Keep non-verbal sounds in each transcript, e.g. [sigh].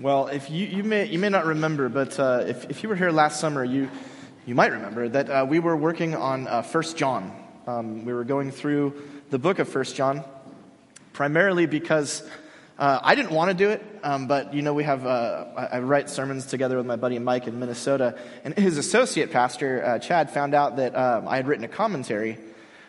Well, if you, you, may, you may not remember, but uh, if, if you were here last summer, you, you might remember that uh, we were working on uh, 1 John. Um, we were going through the book of 1 John, primarily because uh, I didn't want to do it, um, but you know, we have, uh, I, I write sermons together with my buddy Mike in Minnesota, and his associate pastor, uh, Chad, found out that um, I had written a commentary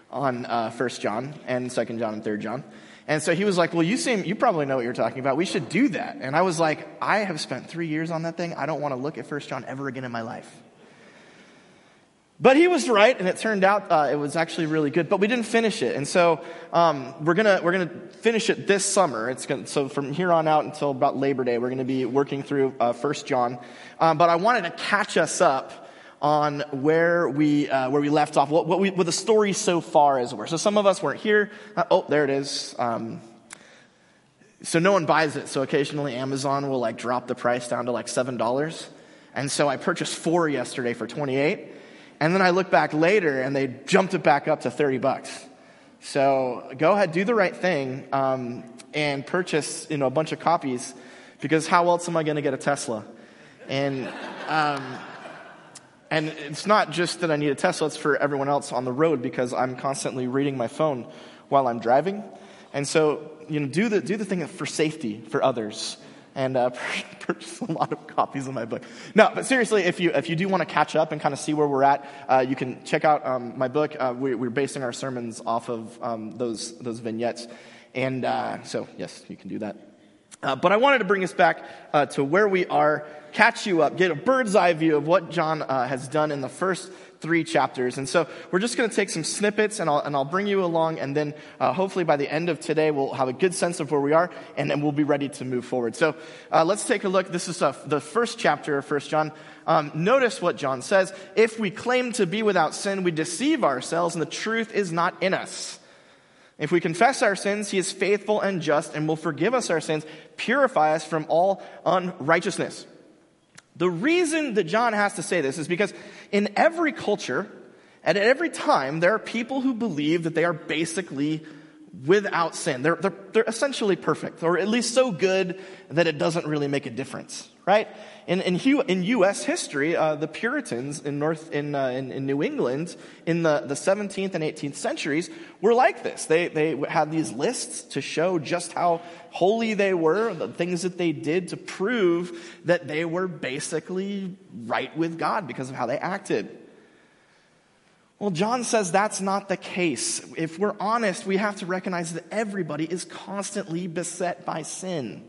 on uh, 1 John and 2 John and 3 John. And so he was like, Well, you seem, you probably know what you're talking about. We should do that. And I was like, I have spent three years on that thing. I don't want to look at 1 John ever again in my life. But he was right, and it turned out uh, it was actually really good. But we didn't finish it, and so um, we're gonna we're gonna finish it this summer. It's gonna, so from here on out until about Labor Day, we're gonna be working through uh, First John. Um, but I wanted to catch us up on where we uh, where we left off, what, what, we, what the story so far is. Where so some of us weren't here. Uh, oh, there it is. Um, so no one buys it. So occasionally Amazon will like drop the price down to like seven dollars, and so I purchased four yesterday for twenty eight, and then I look back later and they jumped it back up to thirty bucks. So go ahead, do the right thing, um, and purchase you know a bunch of copies, because how else am I going to get a Tesla? And um, and it's not just that I need a Tesla, it's for everyone else on the road because I'm constantly reading my phone while I'm driving. And so, you know, do the, do the thing for safety for others and uh, [laughs] purchase a lot of copies of my book. No, but seriously, if you, if you do want to catch up and kind of see where we're at, uh, you can check out um, my book. Uh, we, are basing our sermons off of um, those, those vignettes. And uh, so, yes, you can do that. Uh, but I wanted to bring us back uh, to where we are, catch you up, get a bird's eye view of what John uh, has done in the first three chapters. And so we're just going to take some snippets and I'll, and I'll bring you along. And then uh, hopefully by the end of today, we'll have a good sense of where we are and then we'll be ready to move forward. So uh, let's take a look. This is uh, the first chapter of First John. Um, notice what John says. If we claim to be without sin, we deceive ourselves and the truth is not in us. If we confess our sins, he is faithful and just and will forgive us our sins, purify us from all unrighteousness. The reason that John has to say this is because in every culture, and at every time, there are people who believe that they are basically without sin. They're, they're, they're essentially perfect, or at least so good that it doesn't really make a difference, right? In, in, in U.S. history, uh, the Puritans in, North, in, uh, in, in, New England in the, the 17th and 18th centuries were like this. They, they had these lists to show just how holy they were, the things that they did to prove that they were basically right with God because of how they acted. Well, John says that's not the case. If we're honest, we have to recognize that everybody is constantly beset by sin.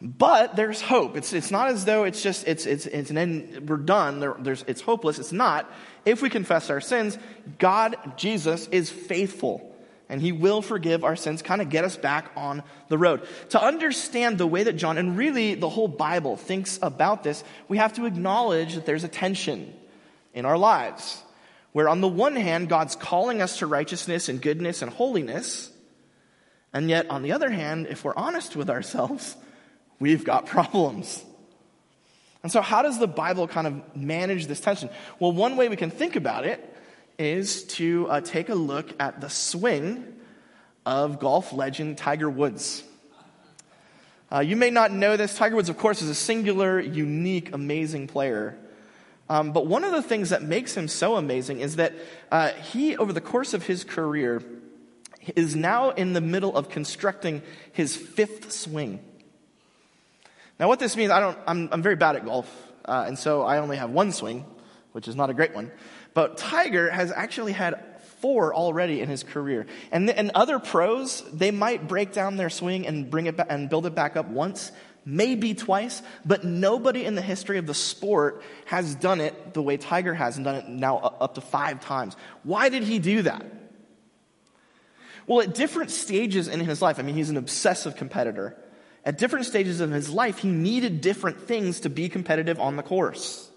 But there's hope. It's, it's not as though it's just, it's, it's, it's an end, we're done, there, there's, it's hopeless. It's not. If we confess our sins, God, Jesus, is faithful and he will forgive our sins, kind of get us back on the road. To understand the way that John, and really the whole Bible, thinks about this, we have to acknowledge that there's a tension in our lives. Where on the one hand, God's calling us to righteousness and goodness and holiness, and yet on the other hand, if we're honest with ourselves, we've got [laughs] problems. And so, how does the Bible kind of manage this tension? Well, one way we can think about it is to uh, take a look at the swing of golf legend Tiger Woods. Uh, you may not know this. Tiger Woods, of course, is a singular, unique, amazing player. Um, but one of the things that makes him so amazing is that uh, he, over the course of his career, is now in the middle of constructing his fifth swing. Now, what this means, I don't, I'm, I'm very bad at golf, uh, and so I only have one swing, which is not a great one. But Tiger has actually had four already in his career. And, and other pros, they might break down their swing and bring it back and build it back up once, maybe twice, but nobody in the history of the sport has done it the way Tiger has and done it now up to five times. Why did he do that? Well, at different stages in his life, I mean, he's an obsessive competitor. At different stages of his life, he needed different things to be competitive on the course.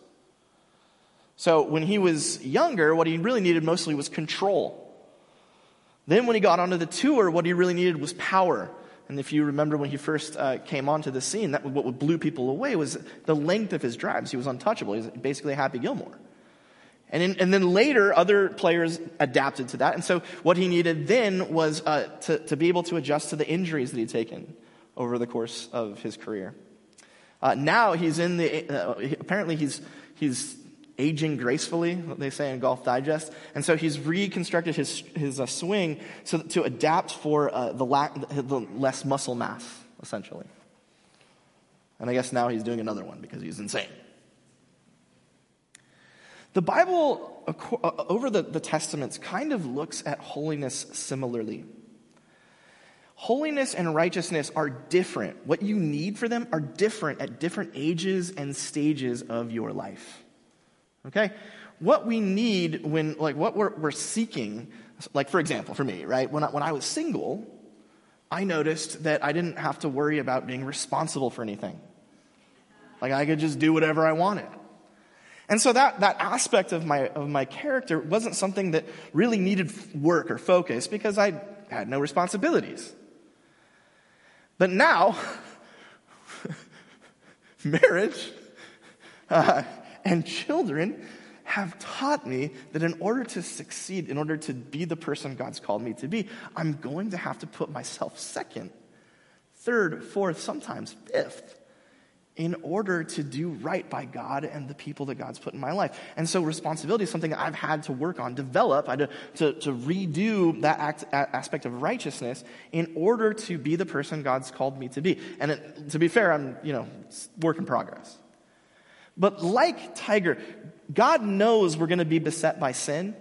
So when he was younger, what he really needed mostly was control. Then when he got onto the tour, what he really needed was power. And if you remember when he first uh, came onto the scene, that what blew people away was the length of his drives. He was untouchable. He was basically a Happy Gilmore. And, in, and then later, other players adapted to that. And so what he needed then was uh, to, to be able to adjust to the injuries that he'd taken over the course of his career. Uh, now he's in the, uh, apparently he's, he's aging gracefully, what they say in Golf Digest. And so he's reconstructed his, his uh, swing so to adapt for uh, the, the less muscle mass, essentially. And I guess now he's doing another one because he's insane. The Bible, uh, over the, the Testaments, kind of looks at holiness similarly. Holiness and righteousness are different. What you need for them are different at different ages and stages of your life. Okay? What we need when, like, what we're, we're seeking, like, for example, for me, right? When I, when I was single, I noticed that I didn't have to worry about being responsible for anything. Like, I could just do whatever I wanted. And so that, that aspect of my, of my character wasn't something that really needed work or focus because I had no responsibilities. But now, [laughs] marriage [laughs] uh, and children have taught me that in order to succeed, in order to be the person God's called me to be, I'm going to have to put myself second, third, fourth, sometimes fifth in order to do right by God and the people that God's put in my life. And so responsibility is something I've had to work on, develop, I had to, to, to redo that act, aspect of righteousness in order to be the person God's called me to be. And it, to be fair, I'm, you know, work in progress. But like Tiger, God knows we're going to be beset by sin.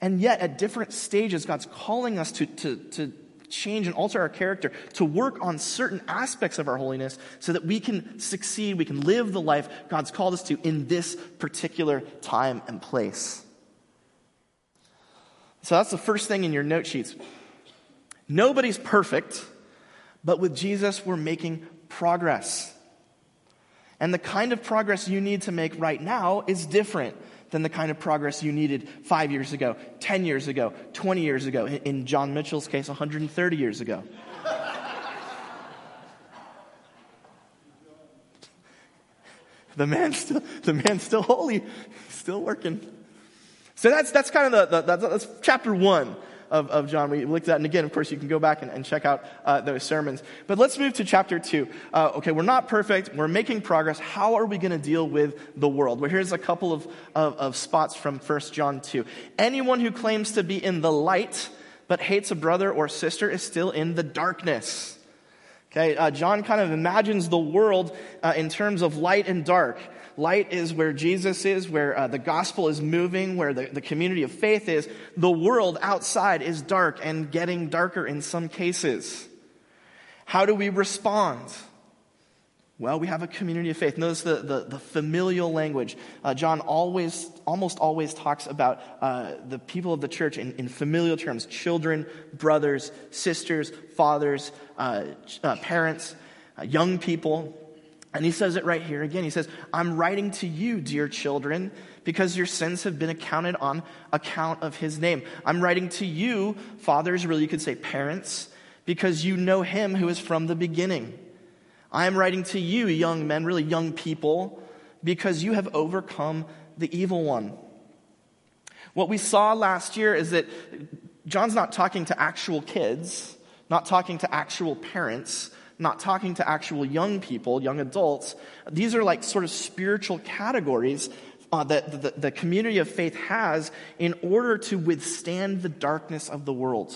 And yet, at different stages, God's calling us to, to, to change and alter our character, to work on certain aspects of our holiness so that we can succeed, we can live the life God's called us to in this particular time and place. So that's the first thing in your note sheets. Nobody's perfect, but with Jesus, we're making progress. And the kind of progress you need to make right now is different than the kind of progress you needed five years ago, 10 years ago, 20 years ago, in John Mitchell's case, 130 years ago. the man's still, the man's still holy, still working. So that's, that's kind of the, the that's chapter one of, of John. We looked at, that. and again, of course, you can go back and, and check out uh, those sermons. But let's move to chapter two. Uh, okay, we're not perfect. We're making progress. How are we going to deal with the world? Well, here's a couple of, of, of spots from 1 John 2. Anyone who claims to be in the light but hates a brother or sister is still in the darkness. Okay, uh, John kind of imagines the world uh, in terms of light and dark. Light is where Jesus is, where uh, the gospel is moving, where the, the community of faith is. The world outside is dark and getting darker in some cases. How do we respond? Well, we have a community of faith. Notice the, the, the familial language. Uh, John always, almost always talks about uh, the people of the church in, in familial terms children, brothers, sisters, fathers, uh, uh parents, uh, young people. And he says it right here again. He says, I'm writing to you, dear children, because your sins have been accounted on account of his name. I'm writing to you, fathers, really you could say parents, because you know him who is from the beginning. I am writing to you, young men, really young people, because you have overcome the evil one. What we saw last year is that John's not talking to actual kids, not talking to actual parents not talking to actual young people, young adults. These are like sort of spiritual categories uh, that the, the community of faith has in order to withstand the darkness of the world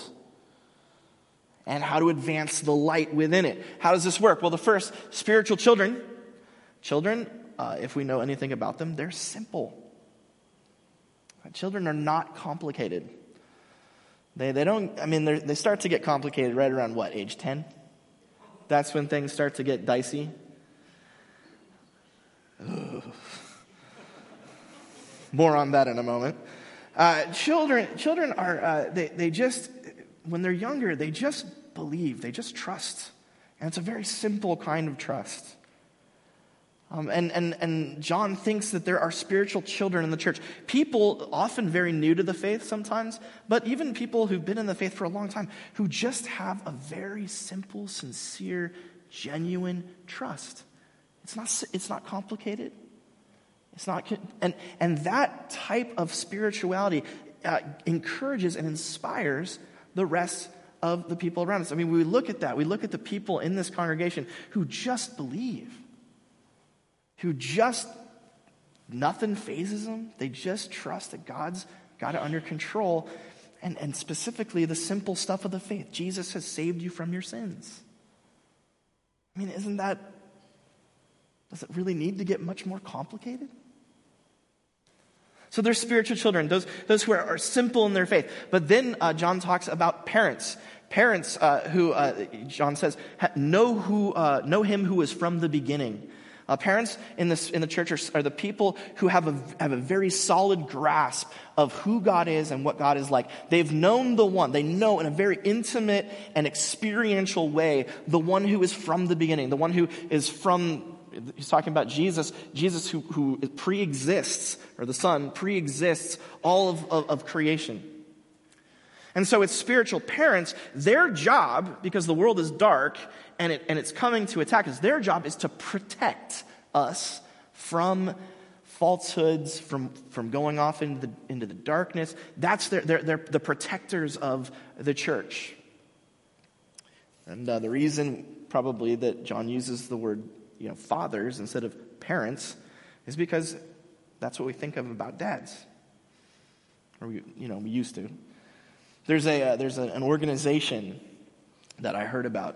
and how to advance the light within it. How does this work? Well, the first, spiritual children. Children, uh, if we know anything about them, they're simple. Children are not complicated. They, they don't, I mean, they start to get complicated right around what, age 10? That's when things start to get dicey. Ugh. More on that in a moment. Uh, children, children are, uh, they, they just, when they're younger, they just believe, they just trust. And it's a very simple kind of trust. Um, and, and, and John thinks that there are spiritual children in the church. People, often very new to the faith sometimes, but even people who've been in the faith for a long time, who just have a very simple, sincere, genuine trust. It's not, it's not complicated. It's not, and, and that type of spirituality uh, encourages and inspires the rest of the people around us. I mean, we look at that. We look at the people in this congregation who just believe, who just, nothing phases them. They just trust that God's got it under control. And, and specifically, the simple stuff of the faith Jesus has saved you from your sins. I mean, isn't that, does it really need to get much more complicated? So they're spiritual children, those, those who are, are simple in their faith. But then uh, John talks about parents. Parents uh, who, uh, John says, know, who, uh, know him who is from the beginning. Uh, parents in, this, in the church are, are, the people who have a, have a very solid grasp of who God is and what God is like. They've known the one. They know in a very intimate and experiential way the one who is from the beginning, the one who is from he's talking about Jesus, Jesus who, who pre-exists, or the Son pre-exists all of, of, of creation. And so it's spiritual parents, their job, because the world is dark and, it, and it's coming to attack us, their job is to protect us from falsehoods, from, from going off into the, into the darkness. That's their, they're, the protectors of the church. And uh, the reason probably that John uses the word you know, fathers instead of parents is because that's what we think of about dads. Or we, you know, we used to. There's, a, uh, there's a, an organization that I heard about.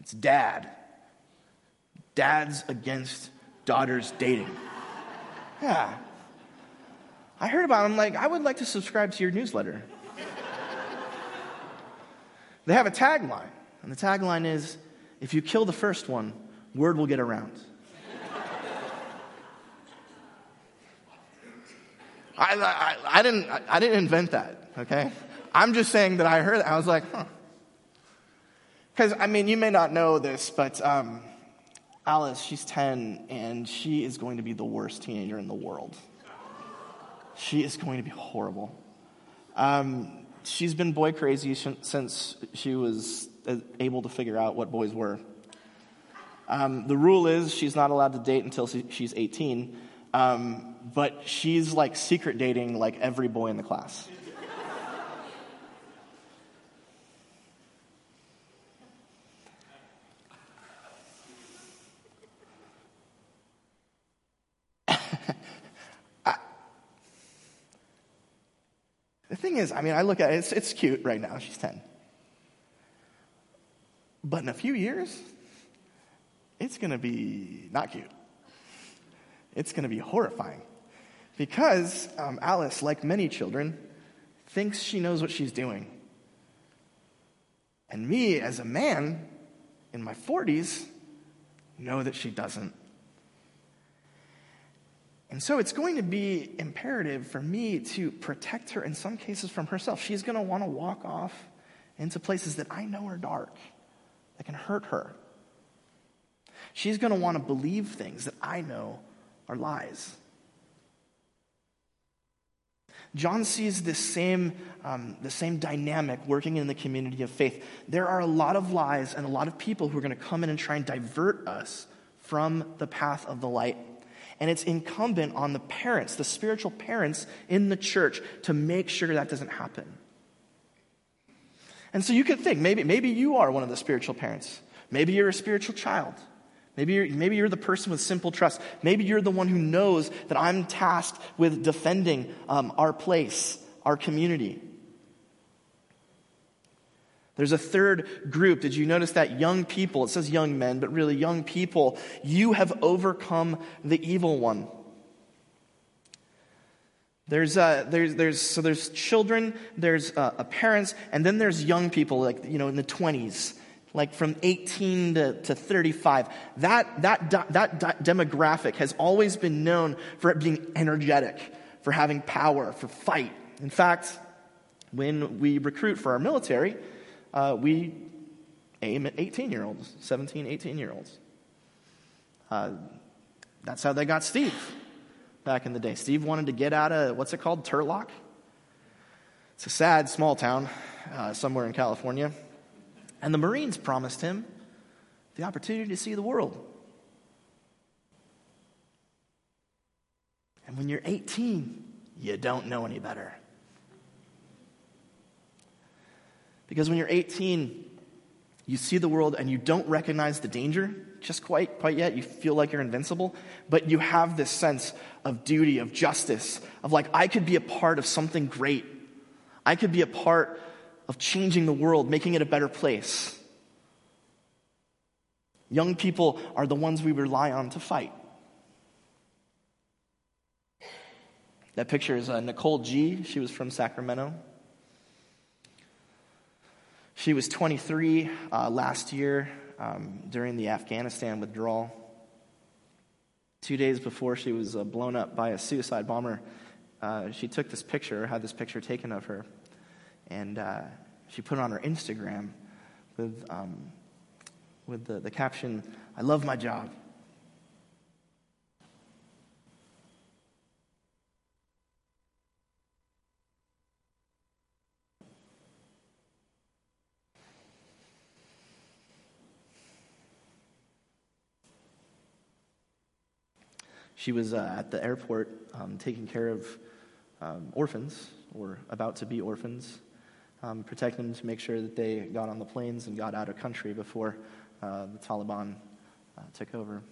It's DAD. Dads Against Daughters Dating. Yeah. I heard about them, I'm like, I would like to subscribe to your newsletter. they have a tagline, and the tagline is if you kill the first one, word will get around. I, I, I, didn't, I didn't invent that, okay? I'm just saying that I heard it. I was like, huh. Because, I mean, you may not know this, but um, Alice, she's 10, and she is going to be the worst teenager in the world. She is going to be horrible. Um, she's been boy crazy since she was uh, able to figure out what boys were. Um, the rule is she's not allowed to date until she's 18, um, but she's like secret dating like every boy in the class. Thing is, I mean, I look at it, it's, it's cute right now. She's 10. But in a few years, it's going to be not cute. It's going to be horrifying. Because um, Alice, like many children, thinks she knows what she's doing. And me, as a man in my 40s, know that she doesn't. And so it's going to be imperative for me to protect her in some cases from herself. She's going to want to walk off into places that I know are dark, that can hurt her. She's going to want to believe things that I know are lies. John sees this same, um, the same dynamic working in the community of faith. There are a lot of lies and a lot of people who are going to come in and try and divert us from the path of the light. And it's incumbent on the parents, the spiritual parents in the church, to make sure that doesn't happen. And so you could think maybe, maybe you are one of the spiritual parents. Maybe you're a spiritual child. Maybe you're, maybe you're the person with simple trust. Maybe you're the one who knows that I'm tasked with defending um, our place, our community. There's a third group. Did you notice that? Young people. It says young men, but really young people. You have overcome the evil one. There's, uh, there's, there's, so there's children, there's uh, parents, and then there's young people, like, you know, in the 20s like from 18 to, to 35, that, that, that demographic has always been known for it being energetic, for having power, for fight. In fact, when we recruit for our military, uh, we aim at 18 year olds, 17, 18 year olds. Uh, that's how they got Steve back in the day. Steve wanted to get out of, what's it called, Turlock? It's a sad small town uh, somewhere in California. And the Marines promised him the opportunity to see the world. And when you're 18, you don't know any better. Because when you're 18, you see the world and you don't recognize the danger just quite, quite yet. You feel like you're invincible, but you have this sense of duty, of justice, of like, I could be a part of something great. I could be a part of changing the world, making it a better place. Young people are the ones we rely on to fight. That picture is uh, Nicole Gee She was from Sacramento. She was 23 uh, last year um, during the Afghanistan withdrawal. Two days before she was uh, blown up by a suicide bomber, uh, she took this picture, had this picture taken of her, and uh, she put it on her Instagram with, um, with the, the caption, I love my job. She was uh, at the airport um, taking care of um, orphans or about to be orphans, um, protecting them to make sure that they got on the planes and got out of country before uh, the Taliban uh, took over.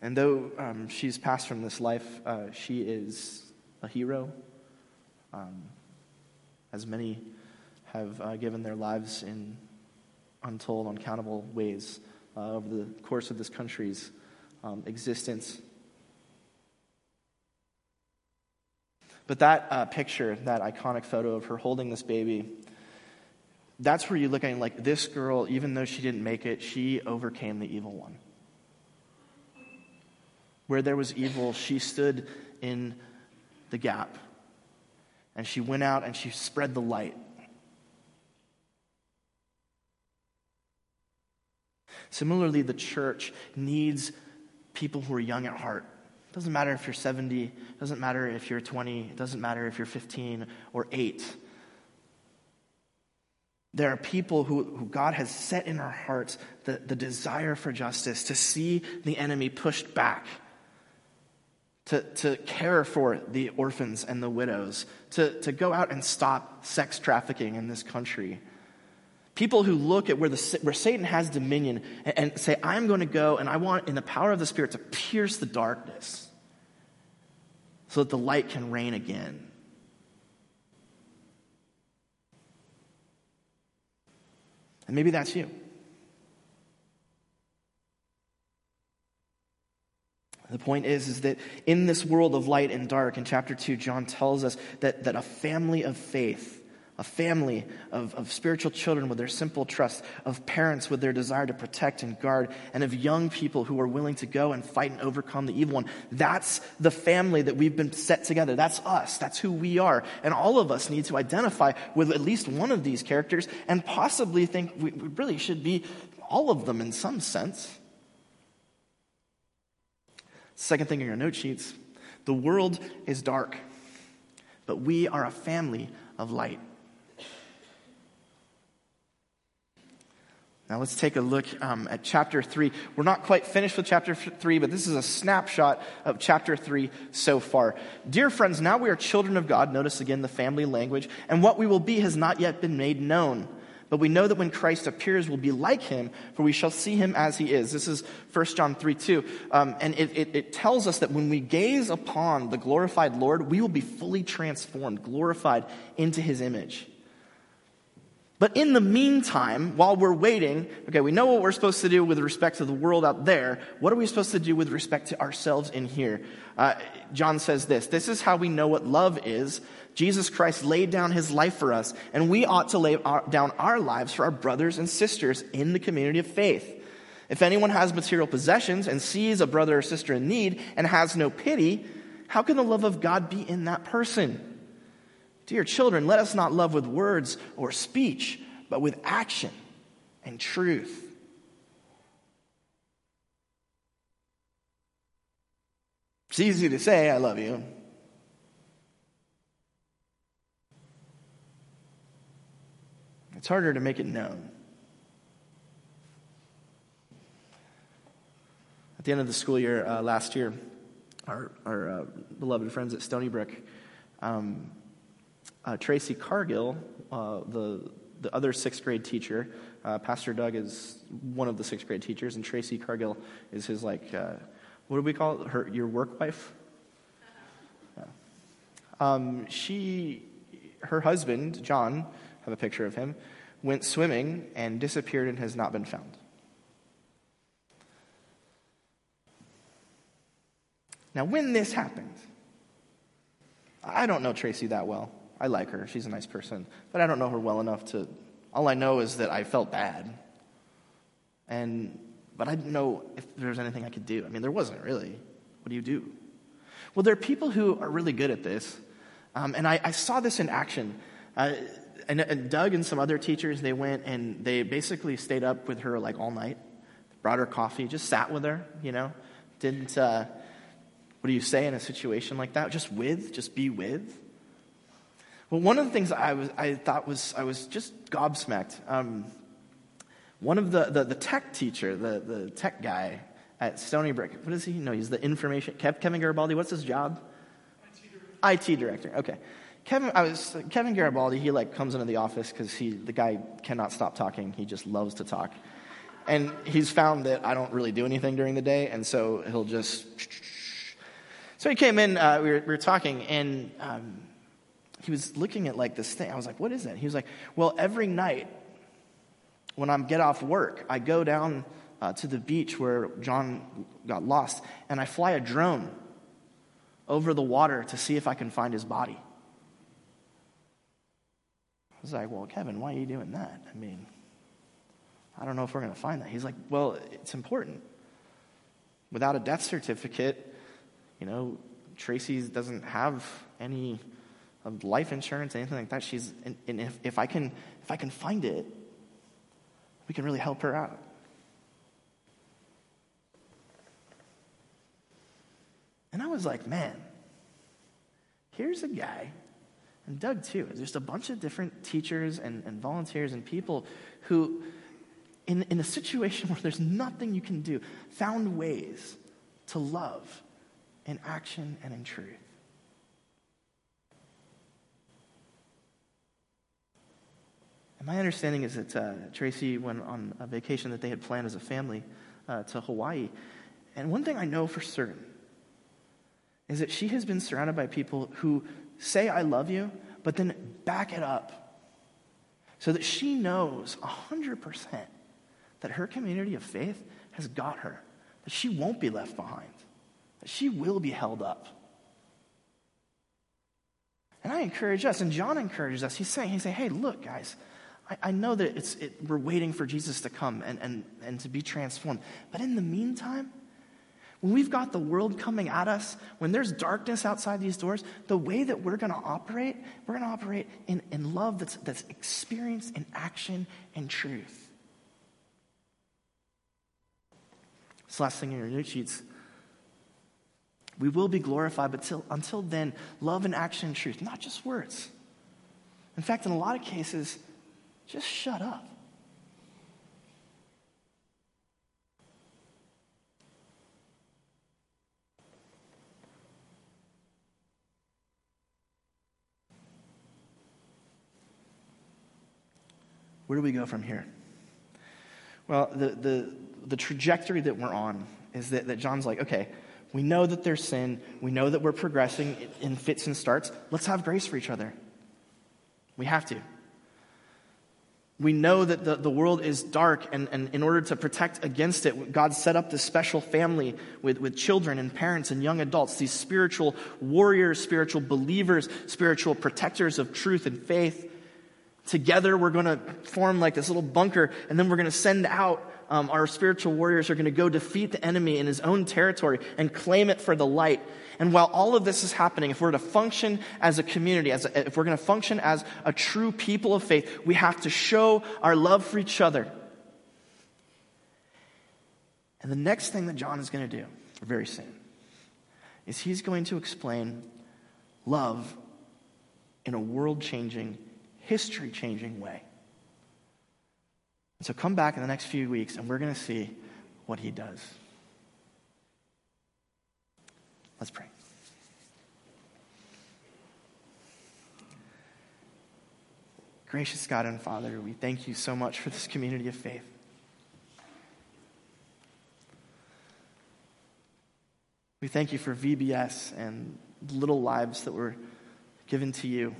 And though um, she's passed from this life, uh, she is a hero, um, as many have uh, given their lives in untold, uncountable ways uh, over the course of this country's um, existence. But that uh, picture, that iconic photo of her holding this baby, that's where you look at it like this girl, even though she didn't make it, she overcame the evil one. Where there was evil, she stood in the gap. And she went out and she spread the light. Similarly, the church needs people who are young at heart. It doesn't matter if you're 70, it doesn't matter if you're 20, it doesn't matter if you're 15 or 8. There are people who, who God has set in our hearts the, the desire for justice, to see the enemy pushed back, to, to care for the orphans and the widows, to, to go out and stop sex trafficking in this country. People who look at where, the, where Satan has dominion and, and say, I'm going to go and I want, in the power of the Spirit, to pierce the darkness so that the light can reign again. And maybe that's you. The point is, is that in this world of light and dark, in chapter 2, John tells us that, that a family of faith a family of, of spiritual children with their simple trust, of parents with their desire to protect and guard, and of young people who are willing to go and fight and overcome the evil one. That's the family that we've been set together. That's us. That's who we are. And all of us need to identify with at least one of these characters and possibly think we really should be all of them in some sense. Second thing in your note sheets the world is dark, but we are a family of light. Now let's take a look um, at chapter 3. We're not quite finished with chapter 3, but this is a snapshot of chapter 3 so far. Dear friends, now we are children of God. Notice again the family language. And what we will be has not yet been made known. But we know that when Christ appears, we'll be like him, for we shall see him as he is. This is 1 John 3 2. Um, and it, it, it tells us that when we gaze upon the glorified Lord, we will be fully transformed, glorified into his image. But in the meantime, while we're waiting, okay, we know what we're supposed to do with respect to the world out there. What are we supposed to do with respect to ourselves in here? Uh, John says this This is how we know what love is. Jesus Christ laid down his life for us, and we ought to lay our, down our lives for our brothers and sisters in the community of faith. If anyone has material possessions and sees a brother or sister in need and has no pity, how can the love of God be in that person? Dear children, let us not love with words or speech, but with action and truth. It's easy to say, I love you. It's harder to make it known. At the end of the school year uh, last year, our, our uh, beloved friends at Stony Brook um, uh, Tracy Cargill, uh, the, the other sixth grade teacher, uh, Pastor Doug is one of the sixth grade teachers, and Tracy Cargill is his, like, uh, what do we call it? Her, your work wife? Yeah. Um, she, her husband, John, have a picture of him, went swimming and disappeared and has not been found. Now, when this happened, I don't know Tracy that well. I like her. She's a nice person. But I don't know her well enough to. All I know is that I felt bad. And, but I didn't know if there was anything I could do. I mean, there wasn't really. What do you do? Well, there are people who are really good at this. Um, and I, I, saw this in action. Uh, and, and Doug and some other teachers, they went and they basically stayed up with her like all night, brought her coffee, just sat with her, you know, didn't. Uh, what do you say in a situation like that? Just with, just be with. Well, one of the things I was I thought was I was just gobsmacked. Um, one of the, the, the tech teacher, the, the tech guy at Stony Brook, what is he? No, he's the information. Kevin Garibaldi, what's his job? IT director. IT director. Okay. Kevin, I was Kevin Garibaldi. He like comes into the office because he the guy cannot stop talking. He just loves to talk, and he's found that I don't really do anything during the day, and so he'll just so he came in, uh, we, were, we, were, talking, and um, he was looking at like this thing. I was like, what is that? He was like, well, every night when I get off work, I go down uh, to the beach where John got lost, and I fly a drone over the water to see if I can find his body. I was like, well, Kevin, why are you doing that? I mean, I don't know if we're going to find that. He's like, well, it's important. Without a death certificate, you know, Tracy doesn't have any life insurance, anything like that. She's, and, and if, if I can, if I can find it, we can really help her out. And I was like, man, here's a guy, and Doug too, just a bunch of different teachers and, and volunteers and people who, in, in a situation [laughs] where there's nothing you can do, found ways to love in action and in truth. And my understanding is that uh, Tracy went on a vacation that they had planned as a family uh, to Hawaii. And one thing I know for certain is that she has been surrounded by people who say, I love you, but then back it up so that she knows 100% that her community of faith has got her, that she won't be left behind that she will be held up. And I encourage us, and John encourages us. He's saying, he's saying, hey, look, guys, I, I know that it's, it, we're waiting for Jesus to come and, and, and to be transformed. But in the meantime, when we've got the world coming at us, when there's darkness outside these doors, the way that we're going to operate, we're going to operate in, in love that's, that's experienced in action and truth. This last thing in your note sheets we will be glorified, but till, until then, love and action and truth, not just words. In fact, in a lot of cases, just shut up. Where do we go from here? Well, the, the, the trajectory that we're on is that, that John's like, okay, we know that there's sin. We know that we're progressing in fits and starts. Let's have grace for each other. We have to. We know that the, the world is dark, and, and in order to protect against it, God set up this special family with, with children and parents and young adults, these spiritual warriors, spiritual believers, spiritual protectors of truth and faith. Together, we're going to form like this little bunker, and then we're going to send out um, our spiritual warriors are going to go defeat the enemy in his own territory and claim it for the light. And while all of this is happening, if we're to function as a community, as a, if we're going to function as a true people of faith, we have to show our love for each other. And the next thing that John is going to do, very soon, is he's going to explain love in a world changing, history changing way. And so come back in the next few weeks and we're going to see what he does. Let's pray. Gracious God and Father, we thank you so much for this community of faith. We thank you for VBS and little lives that were given to you.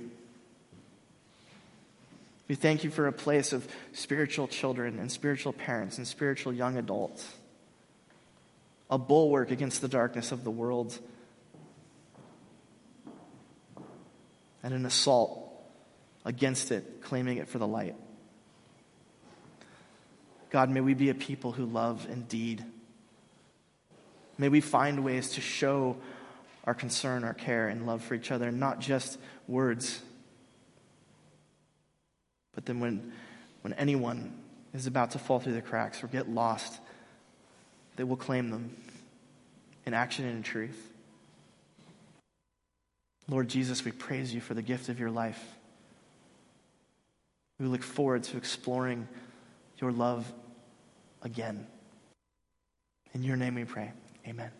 We thank you for a place of spiritual children and spiritual parents and spiritual young adults, a bulwark against the darkness of the world, and an assault against it, claiming it for the light. God, may we be a people who love indeed. May we find ways to show our concern, our care, and love for each other, not just words. But then when, when anyone is about to fall through the cracks or get lost, they will claim them in action and in truth. Lord Jesus, we praise you for the gift of your life. We look forward to exploring your love again. In your name we pray. Amen.